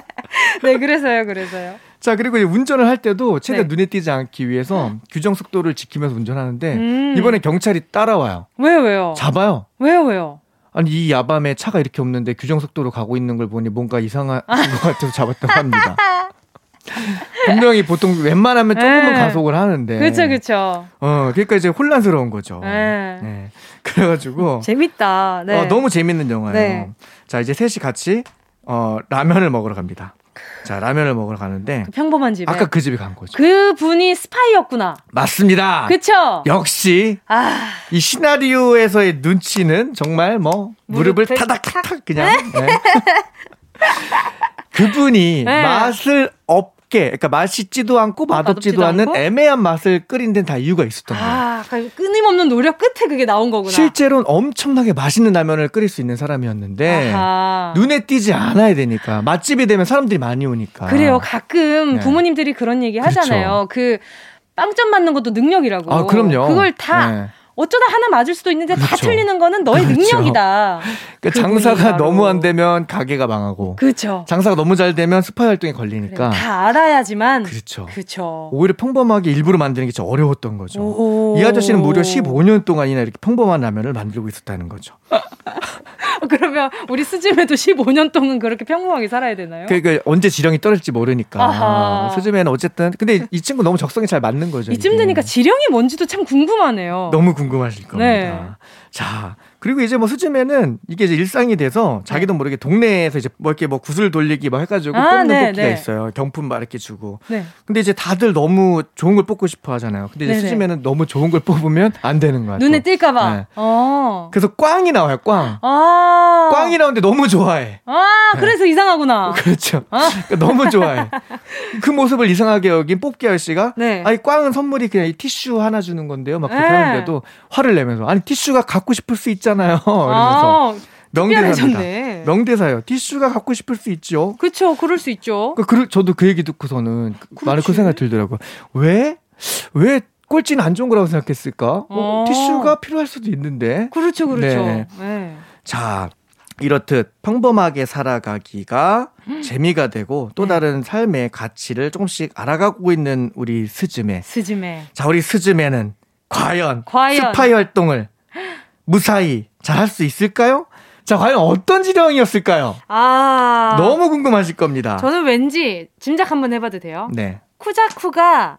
네, 그래서요, 그래서요. 자, 그리고 운전을 할 때도 최대한 네. 눈에 띄지 않기 위해서 규정 속도를 지키면서 운전하는데 음. 이번에 경찰이 따라와요. 왜요, 왜요? 잡아요. 왜요, 왜요? 아니 이 야밤에 차가 이렇게 없는데 규정 속도로 가고 있는 걸 보니 뭔가 이상한 것 같아서 잡았다고 합니다. 분명히 보통 웬만하면 조금은 네. 가속을 하는데. 그렇죠, 그렇죠. 어, 그러니까 이제 혼란스러운 거죠. 네. 네. 그래가지고 재밌다. 네. 어, 너무 재밌는 영화예요. 네. 자 이제 셋이 같이 어, 라면을 먹으러 갑니다. 자 라면을 먹으러 가는데 그 평범한 집에 아까 그 집에 간 거죠. 그 분이 스파이였구나. 맞습니다. 그쵸? 역시 아... 이 시나리오에서의 눈치는 정말 뭐 무릎을 타닥타닥 그냥. 네. 그분이 네. 맛을 없 맵게, 그러니까 맛있지도 않고 맛없지도, 않은 않고? 애매한 맛을 끓인 데는 다 이유가 있었던 거예요. 아, 그러니까 끊임없는 노력 끝에 그게 나온 거구나. 실제로는 엄청나게 맛있는 라면을 끓일 수 있는 사람이었는데 아하. 눈에 띄지 않아야 되니까 맛집이 되면 사람들이 많이 오니까. 그래요. 가끔 네. 부모님들이 그런 얘기 그렇죠. 하잖아요. 그렇죠. 그 빵점 맞는 것도 능력이라고. 아, 그럼요. 그걸 다 네. 어쩌다 하나 맞을 수도 있는데 그렇죠. 다 틀리는 거는 너의 그렇죠. 능력이다. 그러니까 장사가 너무 안 되면 가게가 망하고. 그렇죠. 장사가 너무 잘 되면 스파 활동에 걸리니까. 그래, 다 알아야지만. 그렇죠. 그렇죠. 오히려 평범하게 일부러 만드는 게좀 어려웠던 거죠. 오. 이 아저씨는 무려 15년 동안이나 이렇게 평범한 라면을 만들고 있었다는 거죠. 그러면 우리 스즈메도 15년 동안 그렇게 평범하게 살아야 되나요? 그러니까 언제 지령이 떨어질지 모르니까. 아하. 스즈메는 어쨌든 근데 이 친구 너무 적성이 잘 맞는 거죠. 이쯤 되니까 지령이 뭔지도 참 궁금하네요. 너무 궁금하실 겁니다. 네. 자, 그리고 이제 뭐 수즘에는 이게 이제 일상이 돼서 자기도 네. 모르게 동네에서 이제 뭐 이렇게 뭐 구슬 돌리기 뭐 해가지고 아, 뽑는 네, 뽑기가 네. 있어요. 경품 막 이렇게 주고. 네. 근데 이제 다들 너무 좋은 걸 뽑고 싶어 하잖아요. 근데 이제 수즘에는 너무 좋은 걸 뽑으면 안 되는 거야. 눈에 띌까봐. 네. 어. 그래서 꽝이 나와요, 꽝. 아. 꽝이 나오는데 너무 좋아해. 아, 네. 그래서 이상하구나. 그렇죠. 아. 그러니까 너무 좋아해. 그 모습을 이상하게 여긴 뽑기 아저씨가 네. 아니, 꽝은 선물이 그냥 이 티슈 하나 주는 건데요. 막 그렇게 하는데도 화를 내면서 아니, 티슈가 갖고 싶을 수 있잖아 요. 이러면서. 아, 명대사입니다. 명대사예요. 티슈가 갖고 싶을 수 있죠. 그렇죠. 그럴 수 있죠. 그, 그, 저도 그 얘기 듣고서는. 많은 그 생각이 들더라고요. 왜? 왜 꼴찌는 안 좋은 거라고 생각했을까? 어, 어. 티슈가 필요할 수도 있는데. 그렇죠, 그렇죠. 네. 네. 자, 이렇듯 평범하게 살아가기가 음. 재미가 되고 또 네. 다른 삶의 가치를 조금씩 알아가고 있는 우리 스즈메. 스즈메. 자, 우리 스즈메는 과연, 과연. 스파이 활동을 무사히 잘할 수 있을까요? 자, 과연 어떤 지령이었을까요? 아. 너무 궁금하실 겁니다. 저는 왠지 짐작 한번 해봐도 돼요? 네. 쿠자쿠가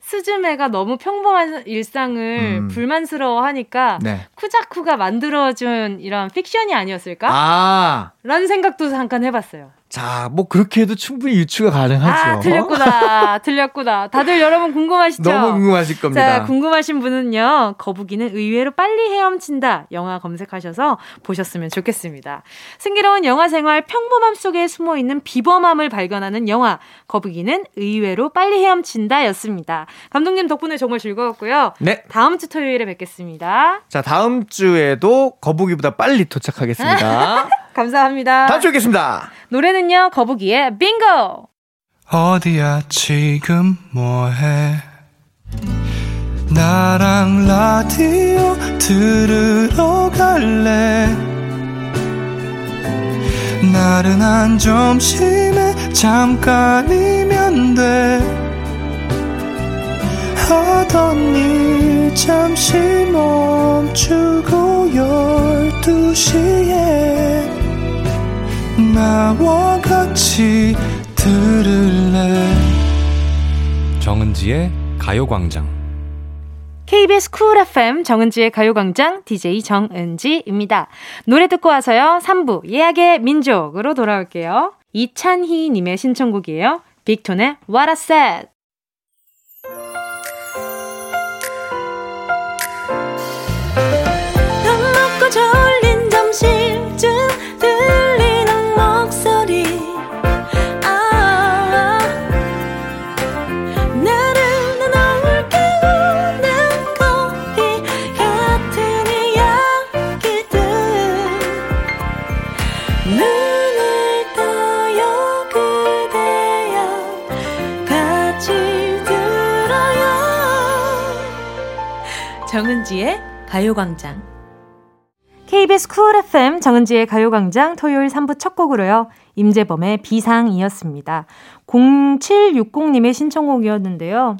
스즈메가 너무 평범한 일상을 음. 불만스러워 하니까 네. 쿠자쿠가 만들어준 이런 픽션이 아니었을까? 아. 라는 생각도 잠깐 해봤어요. 자, 뭐 그렇게 해도 충분히 유추가 가능하죠. 아, 틀렸구나. 틀렸구나. 다들 여러분 궁금하시죠? 너무 궁금하실 겁니다. 자, 궁금하신 분은요. 거북이는 의외로 빨리 헤엄친다. 영화 검색하셔서 보셨으면 좋겠습니다. 승기로운 영화 생활 평범함 속에 숨어 있는 비범함을 발견하는 영화 거북이는 의외로 빨리 헤엄친다였습니다. 감독님 덕분에 정말 즐거웠고요. 네. 다음 주 토요일에 뵙겠습니다. 자, 다음 주에도 거북이보다 빨리 도착하겠습니다. 감사합니다. 다음 주에 뵙겠습니다. 노래는요, 거북이의 빙고! 어디야, 지금 뭐해? 나랑 라디오 들으러 갈래? 나른한 점심에 잠깐이면 돼. 하던 일 잠시 멈추고 열두 시에 나와 같이 들을래 정은지의 가요광장 KBS 쿨 FM 정은지의 가요광장 DJ 정은지입니다. 노래 듣고 와서요. 3부 예약의 민족으로 돌아올게요. 이찬희 님의 신청곡이에요. 빅톤의 What a Set 정은지의 가요광장. KBS 쿨 FM 정은지의 가요광장 토요일 3부 첫 곡으로요. 임재범의 비상이었습니다. 0760님의 신청곡이었는데요.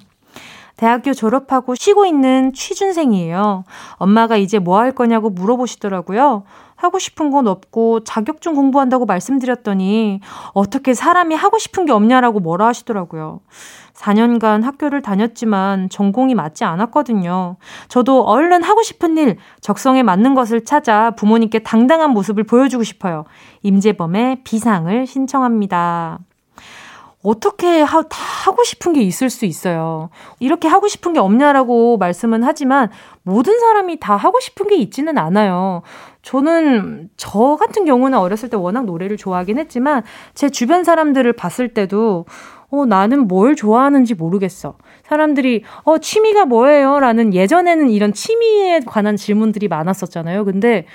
대학교 졸업하고 쉬고 있는 취준생이에요. 엄마가 이제 뭐 할 거냐고 물어보시더라고요. 하고 싶은 건 없고 자격증 공부한다고 말씀드렸더니 어떻게 사람이 하고 싶은 게 없냐라고 뭐라 하시더라고요. 4년간 학교를 다녔지만 전공이 맞지 않았거든요. 저도 얼른 하고 싶은 일, 적성에 맞는 것을 찾아 부모님께 당당한 모습을 보여주고 싶어요. 임재범의 비상을 신청합니다. 어떻게 하, 다 하고 싶은 게 있을 수 있어요. 이렇게 하고 싶은 게 없냐라고 말씀은 하지만 모든 사람이 다 하고 싶은 게 있지는 않아요. 저는 저 같은 경우는 어렸을 때 워낙 노래를 좋아하긴 했지만 제 주변 사람들을 봤을 때도 어, 나는 뭘 좋아하는지 모르겠어. 사람들이, 어, 취미가 뭐예요? 라는 예전에는 이런 취미에 관한 질문들이 많았었잖아요. 근데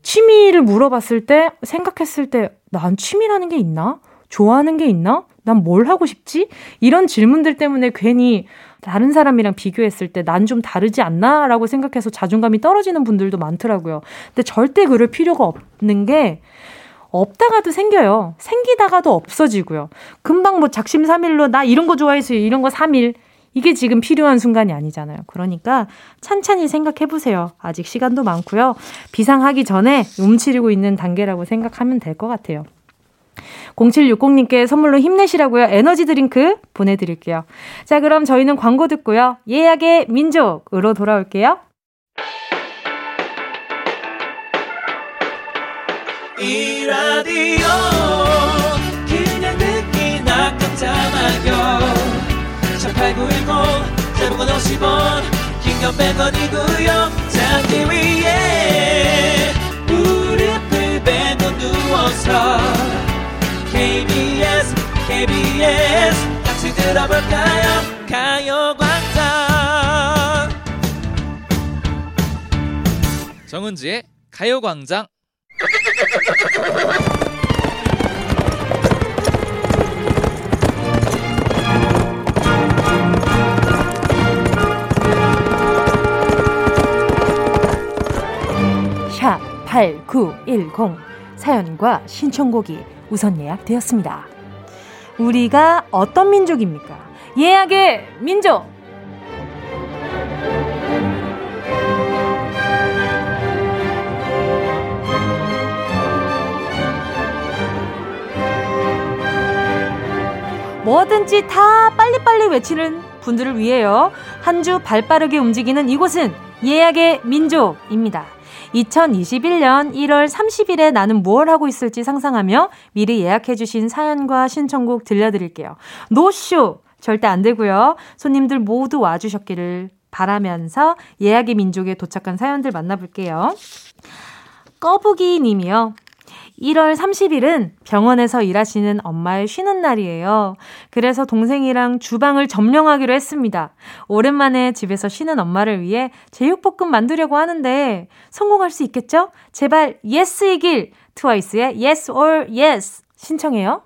취미를 물어봤을 때, 생각했을 때, 난 취미라는 게 있나? 좋아하는 게 있나? 난 뭘 하고 싶지? 이런 질문들 때문에 괜히 다른 사람이랑 비교했을 때 난 좀 다르지 않나? 라고 생각해서 자존감이 떨어지는 분들도 많더라고요. 근데 절대 그럴 필요가 없는 게 없다가도 생겨요. 생기다가도 없어지고요. 금방 뭐 작심삼일로 나 이런 거 좋아해서 이런 거 3일. 이게 지금 필요한 순간이 아니잖아요. 그러니까 찬찬히 생각해 보세요. 아직 시간도 많고요. 비상하기 전에 움츠리고 있는 단계라고 생각하면 될 것 같아요. 0760님께 선물로 힘내시라고요. 에너지 드링크 보내드릴게요. 자, 그럼 저희는 광고 듣고요. 예약의 민족으로 돌아올게요. 이 라디오 그냥 듣기나 깜짝마요 18910 대목원 50원 긴건 100원이고요 잠기 위에 무릎을 베고 누워서 KBS KBS. 같이 들어볼까요? 가요광장. 정은지의 가요광장. 샵 8910 사연과 신청곡이 우선 예약되었습니다. 우리가 어떤 민족입니까? 예약의 민족! 뭐든지 다 빨리빨리 외치는 분들을 위해요. 한 주 발빠르게 움직이는 이곳은 예약의 민족입니다. 2021년 1월 30일에 나는 무엇 하고 있을지 상상하며 미리 예약해주신 사연과 신청곡 들려드릴게요. 노쇼! 절대 안 되고요. 손님들 모두 와주셨기를 바라면서 예약의 민족에 도착한 사연들 만나볼게요. 꺼부기 님이요. 1월 30일은 병원에서 일하시는 엄마의 쉬는 날이에요. 그래서 동생이랑 주방을 점령하기로 했습니다. 오랜만에 집에서 쉬는 엄마를 위해 제육볶음 만들려고 하는데 성공할 수 있겠죠? 제발 예스이길 트와이스의 yes or yes 신청해요.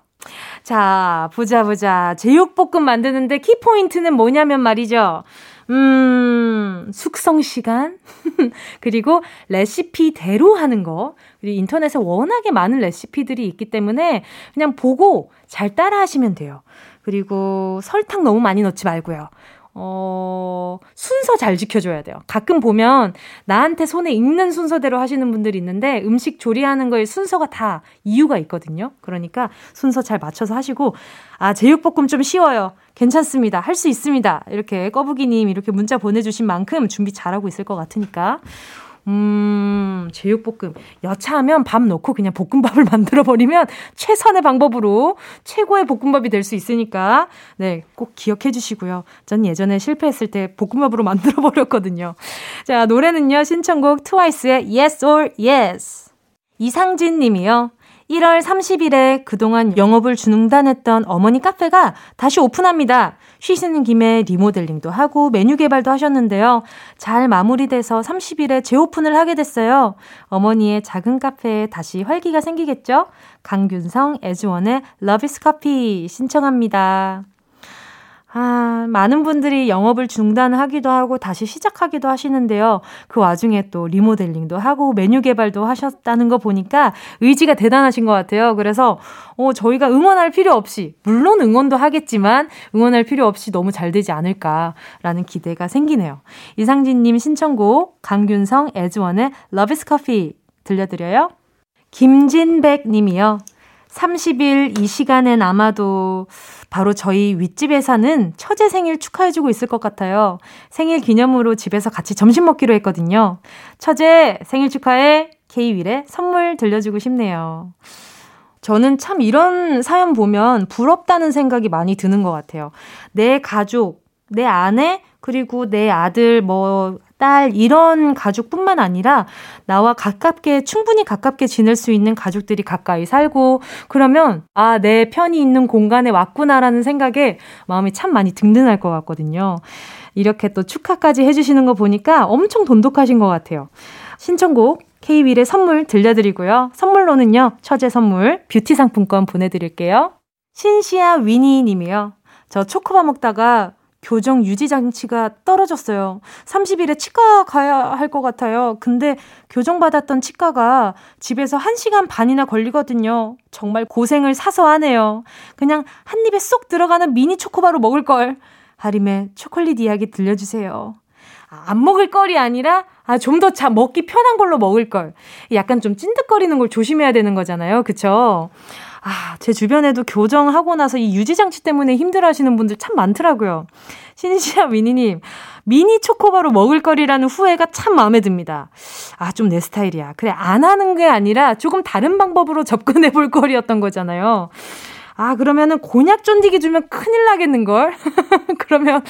자, 보자 보자. 제육볶음 만드는데 키포인트는 뭐냐면 말이죠. 음, 숙성 시간? 그리고 레시피대로 하는 거. 그리고 인터넷에 워낙에 많은 레시피들이 있기 때문에 그냥 보고 잘 따라 하시면 돼요. 그리고 설탕 너무 많이 넣지 말고요. 어, 순서 잘 지켜줘야 돼요. 가끔 보면 나한테 손에 익는 순서대로 하시는 분들이 있는데 음식 조리하는 거에 순서가 다 이유가 있거든요. 그러니까 순서 잘 맞춰서 하시고, 아, 제육볶음 좀 쉬워요. 괜찮습니다. 할 수 있습니다. 이렇게 꺼부기님 이렇게 문자 보내주신 만큼 준비 잘하고 있을 것 같으니까. 음, 제육볶음. 여차하면 밥 넣고 그냥 볶음밥을 만들어버리면 최선의 방법으로 최고의 볶음밥이 될 수 있으니까, 네, 꼭 기억해 주시고요. 전 예전에 실패했을 때 볶음밥으로 만들어버렸거든요. 자, 노래는요, 신청곡 트와이스의 Yes or Yes. 이상진 님이요. 1월 30일에 그동안 영업을 중단했던 어머니 카페가 다시 오픈합니다. 쉬시는 김에 리모델링도 하고 메뉴 개발도 하셨는데요. 잘 마무리돼서 30일에 재오픈을 하게 됐어요. 어머니의 작은 카페에 다시 활기가 생기겠죠? 강균성, 에즈원의 러비스 커피 신청합니다. 아, 많은 분들이 영업을 중단하기도 하고 다시 시작하기도 하시는데요. 그 와중에 또 리모델링도 하고 메뉴 개발도 하셨다는 거 보니까 의지가 대단하신 것 같아요. 그래서, 어, 저희가 응원할 필요 없이, 물론 응원도 하겠지만 응원할 필요 없이 너무 잘 되지 않을까라는 기대가 생기네요. 이상진님 신청곡, 강균성, 에즈원의 Love is Coffee 들려드려요. 김진백 님이요. 30일 이 시간엔 아마도 바로 저희 윗집에 사는 처제 생일 축하해주고 있을 것 같아요. 생일 기념으로 집에서 같이 점심 먹기로 했거든요. 처제 생일 축하해. K-윌에 선물 들려주고 싶네요. 저는 참 이런 사연 보면 부럽다는 생각이 많이 드는 것 같아요. 내 가족, 내 아내, 그리고 내 아들, 뭐, 딸, 이런 가족뿐만 아니라 나와 가깝게, 충분히 가깝게 지낼 수 있는 가족들이 가까이 살고, 그러면, 아, 내 편이 있는 공간에 왔구나라는 생각에 마음이 참 많이 든든할 것 같거든요. 이렇게 또 축하까지 해주시는 거 보니까 엄청 돈독하신 것 같아요. 신청곡, K-윌의 선물 들려드리고요. 선물로는요, 처제 선물, 뷰티 상품권 보내드릴게요. 신시아 위니 님이요. 저 초코바 먹다가 교정 유지 장치가 떨어졌어요. 30일에 치과 가야 할 것 같아요. 근데 교정 받았던 치과가 집에서 1시간 반이나 걸리거든요. 정말 고생을 사서 하네요. 그냥 한 입에 쏙 들어가는 미니 초코바로 먹을 걸. 하림의 초콜릿 이야기 들려주세요. 아, 안 먹을 걸이 아니라 아, 좀더 먹기 편한 걸로 먹을 걸. 약간 좀 찐득거리는 걸 조심해야 되는 거잖아요. 그쵸? 아, 제 주변에도 교정하고 나서 이 유지장치 때문에 힘들어 하시는 분들 참 많더라고요. 신시아 미니님, 미니 초코바로 먹을 거리라는 후회가 참 마음에 듭니다. 아, 좀 내 스타일이야. 그래, 안 하는 게 아니라 조금 다른 방법으로 접근해 볼 거리였던 거잖아요. 아, 그러면은 곤약 쫀디기 주면 큰일 나겠는걸? 그러면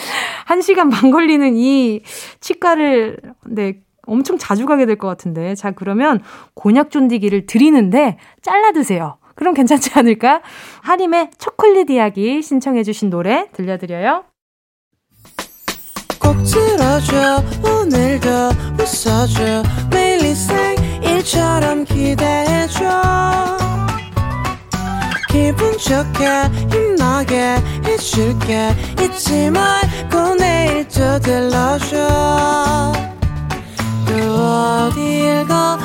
한 시간 반 걸리는 이 치과를, 네, 엄청 자주 가게 될 것 같은데. 자, 그러면 곤약 쫀디기를 드리는데 잘라 드세요. 그럼 괜찮지 않을까? 하림의 초콜릿 이야기 신청해주신 노래 들려드려요. 꼭 들어줘 오늘도 웃어줘. 매일 일처럼 기대해줘. 기분 좋게 힘나게 해줄게. 잊지 말고 내일 또 들러줘. 또 어딜 가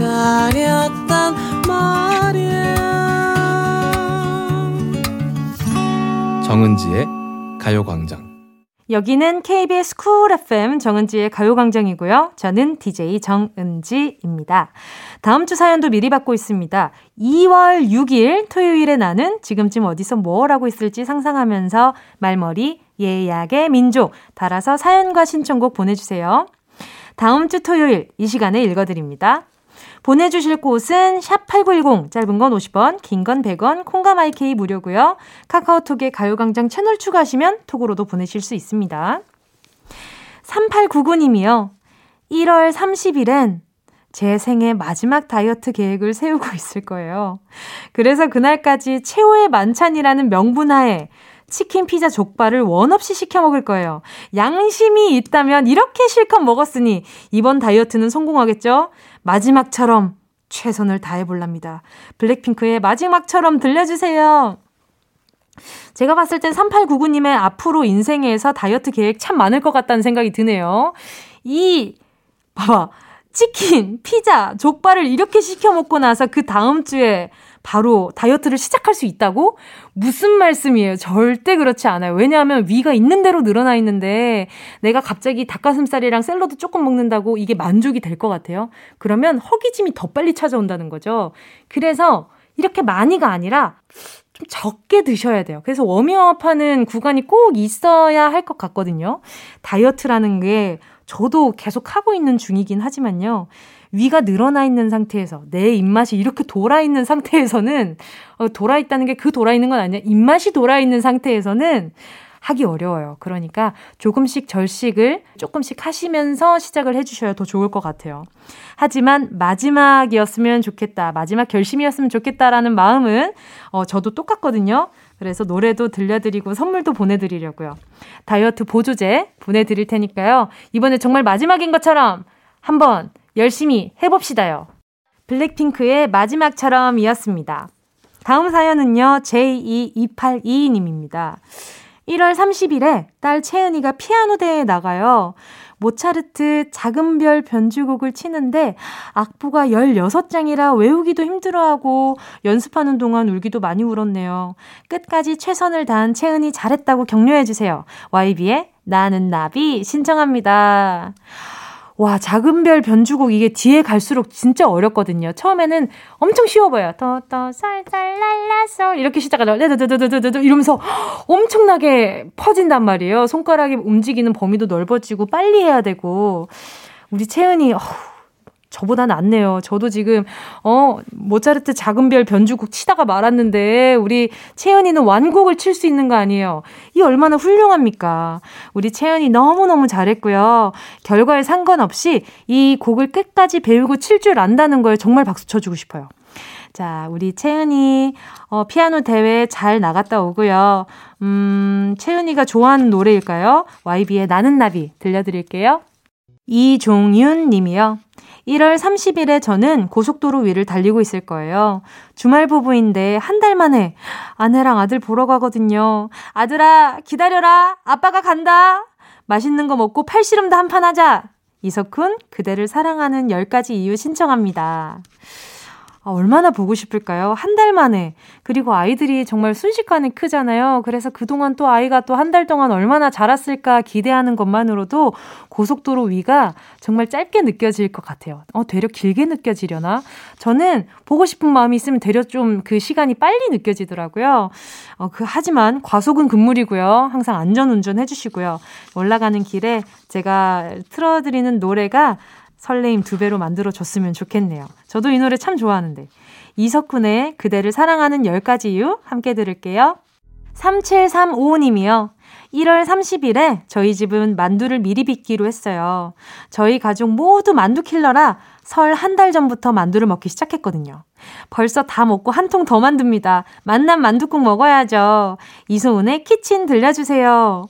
기다렸단 말이야 정은지의 가요광장 여기는 KBS 쿨 FM 정은지의 가요광장이고요. 저는 DJ 정은지입니다. 다음 주 사연도 미리 받고 있습니다. 2월 6일 토요일에 나는 지금쯤 어디서 뭘 하고 있을지 상상하면서 말머리 예약의 민족 달아서 사연과 신청곡 보내주세요. 다음 주 토요일 이 시간에 읽어드립니다. 보내주실 곳은 샵8910, 짧은 건 50원, 긴 건 100원, 콩감 IK 무료고요. 카카오톡에 가요광장 채널 추가하시면 톡으로도 보내실 수 있습니다. 3899님이요. 1월 30일엔 제 생애 마지막 다이어트 계획을 세우고 있을 거예요. 그래서 그날까지 최후의 만찬이라는 명분하에 치킨, 피자, 족발을 원 없이 시켜 먹을 거예요. 양심이 있다면 이렇게 실컷 먹었으니 이번 다이어트는 성공하겠죠? 마지막처럼 최선을 다해볼랍니다. 블랙핑크의 마지막처럼 들려주세요. 제가 봤을 땐 3899님의 앞으로 인생에서 다이어트 계획 참 많을 것 같다는 생각이 드네요. 이, 봐봐. 치킨, 피자, 족발을 이렇게 시켜 먹고 나서 그 다음 주에 바로 다이어트를 시작할 수 있다고? 무슨 말씀이에요? 절대 그렇지 않아요. 왜냐하면 위가 있는 대로 늘어나 있는데 내가 갑자기 닭가슴살이랑 샐러드 조금 먹는다고 이게 만족이 될 것 같아요. 그러면 허기짐이 더 빨리 찾아온다는 거죠. 그래서 이렇게 많이가 아니라 좀 적게 드셔야 돼요. 그래서 워밍업 하는 구간이 꼭 있어야 할 것 같거든요. 다이어트라는 게 저도 계속 하고 있는 중이긴 하지만요. 위가 늘어나 있는 상태에서 내 입맛이 이렇게 돌아 있는 상태에서는 어, 돌아 있다는 게 그 돌아 있는 건 아니야. 입맛이 돌아 있는 상태에서는 하기 어려워요. 그러니까 조금씩 절식을 조금씩 하시면서 시작을 해주셔야 더 좋을 것 같아요. 하지만 마지막이었으면 좋겠다. 마지막 결심이었으면 좋겠다라는 마음은 어, 저도 똑같거든요. 그래서 노래도 들려드리고 선물도 보내드리려고요. 다이어트 보조제 보내드릴 테니까요. 이번에 정말 마지막인 것처럼 한번 열심히 해봅시다요. 블랙핑크의 마지막처럼 이었습니다. 다음 사연은요, J2282님입니다. 1월 30일에 딸 채은이가 피아노 대회에 나가요. 모차르트 작은 별 변주곡을 치는데 악보가 16장이라 외우기도 힘들어하고 연습하는 동안 울기도 많이 울었네요. 끝까지 최선을 다한 채은이 잘했다고 격려해주세요. YB의 나는 나비 신청합니다. 와, 작은 별 변주곡 이게 뒤에 갈수록 진짜 어렵거든요. 처음에는 엄청 쉬워 보여요. 솔솔 랄라솔 이렇게 시작하죠. 레드드드드드드 이러면서 엄청나게 퍼진단 말이에요. 손가락이 움직이는 범위도 넓어지고 빨리 해야 되고 우리 채은이 어, 저보다 낫네요. 저도 지금, 어, 모차르트 작은 별 변주곡 치다가 말았는데, 우리 채연이는 완곡을 칠 수 있는 거 아니에요. 이 얼마나 훌륭합니까? 우리 채연이 너무너무 잘했고요. 결과에 상관없이 이 곡을 끝까지 배우고 칠 줄 안다는 걸 정말 박수 쳐 주고 싶어요. 자, 우리 채은이, 어, 피아노 대회 잘 나갔다 오고요. 음, 채은이가 좋아하는 노래일까요? YB의 나는 나비 들려드릴게요. 이종윤 님이요. 1월 30일에 저는 고속도로 위를 달리고 있을 거예요. 주말 부부인데 한 달 만에 아내랑 아들 보러 가거든요. 아들아, 기다려라. 아빠가 간다. 맛있는 거 먹고 팔씨름도 한 판 하자. 이석훈, 그대를 사랑하는 10가지 이유 신청합니다. 아, 얼마나 보고 싶을까요? 한 달 만에. 그리고 아이들이 정말 순식간에 크잖아요. 그래서 그동안 또 아이가 또 한 달 동안 얼마나 자랐을까 기대하는 것만으로도 고속도로 위가 정말 짧게 느껴질 것 같아요. 어, 되려 길게 느껴지려나? 저는 보고 싶은 마음이 있으면 되려 좀 그 시간이 빨리 느껴지더라고요. 어, 그, 하지만 과속은 금물이고요. 항상 안전 운전 해주시고요. 올라가는 길에 제가 틀어드리는 노래가 설레임 두 배로 만들어줬으면 좋겠네요. 저도 이 노래 참 좋아하는데. 이석훈의 그대를 사랑하는 10가지 이유 함께 들을게요. 37355님이요. 1월 30일에 저희 집은 만두를 미리 빚기로 했어요. 저희 가족 모두 만두 킬러라 설 한 달 전부터 만두를 먹기 시작했거든요. 벌써 다 먹고 한 통 더 만듭니다. 만난 만두국 먹어야죠. 이소은의 키친 들려주세요.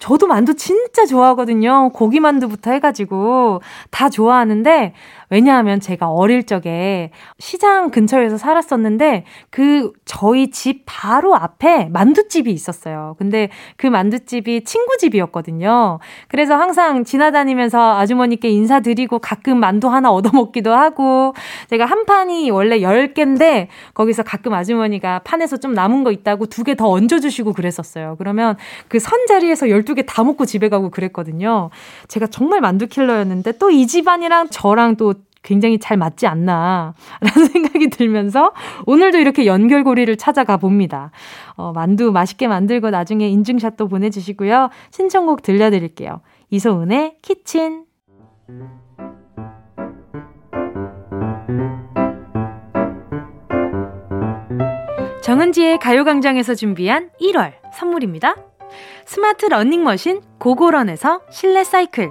저도 만두 진짜 좋아하거든요. 고기 만두부터 해가지고 다 좋아하는데 왜냐하면 제가 어릴 적에 시장 근처에서 살았었는데 그 저희 집 바로 앞에 만두집이 있었어요. 근데 그 만두집이 친구 집이었거든요. 그래서 항상 지나다니면서 아주머니께 인사드리고 가끔 만두 하나 얻어먹기도 하고 제가 한 판이 원래 10개인데 거기서 가끔 아주머니가 판에서 좀 남은 거 있다고 두 개 더 얹어주시고 그랬었어요. 그러면 그 선 자리에서 12개 다 먹고 집에 가고 그랬거든요. 제가 정말 만두 킬러였는데 또 이 집안이랑 저랑 또 굉장히 잘 맞지 않나, 라는 생각이 들면서 오늘도 이렇게 연결고리를 찾아가 봅니다. 어, 만두 맛있게 만들고 나중에 인증샷도 보내주시고요. 신청곡 들려드릴게요. 이소은의 키친. 정은지의 가요광장에서 준비한 1월 선물입니다. 스마트 러닝머신 고고런에서 실내 사이클.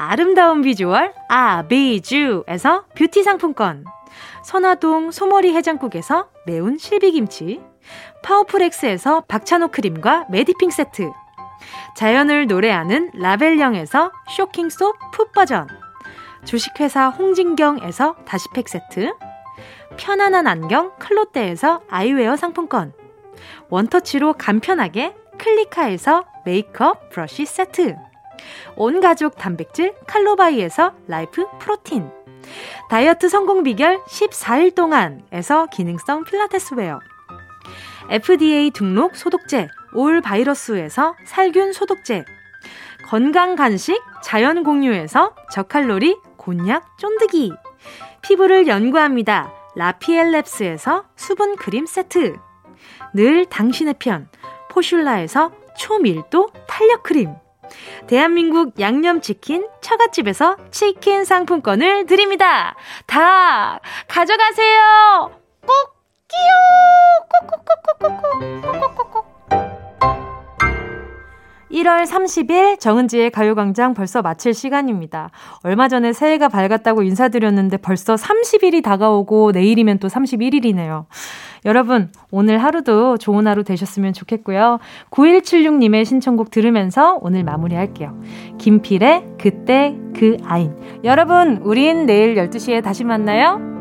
아름다운 비주얼 아비주에서 뷰티 상품권. 선화동 소머리 해장국에서 매운 실비김치. 파워풀엑스에서 박찬호 크림과 메디핑 세트. 자연을 노래하는 라벨령에서 쇼킹소 풋버전. 주식회사 홍진경에서 다시팩 세트. 편안한 안경 클로떼에서 아이웨어 상품권. one touch로 간편하게 클리카에서 메이크업 브러쉬 세트 온 가족 단백질 칼로바이에서 라이프 프로틴. 다이어트 성공 비결 14일 동안에서 기능성 필라테스 웨어. FDA 등록 소독제 올 바이러스에서 살균 소독제. 건강 간식 자연 공유에서 저칼로리 곤약 쫀득이. 피부를 연구합니다. 라피엘랩스에서 수분 크림 세트. 늘 당신의 편 포슐라에서 초밀도 탄력 크림. 대한민국 양념치킨 처갓집에서 치킨 상품권을 드립니다. 다 가져가세요. 꼭 끼요. 꼭꼭꼭꼭꼭꼭 꼭꼭꼭. 1월 30일 정은지의 가요광장 벌써 마칠 시간입니다. 얼마 전에 새해가 밝았다고 인사드렸는데 벌써 30일이 다가오고 내일이면 또 31일이네요. 여러분, 오늘 하루도 좋은 하루 되셨으면 좋겠고요. 9176님의 신청곡 들으면서 오늘 마무리할게요. 김필의 그때 그 아인. 여러분, 우린 내일 12시에 다시 만나요.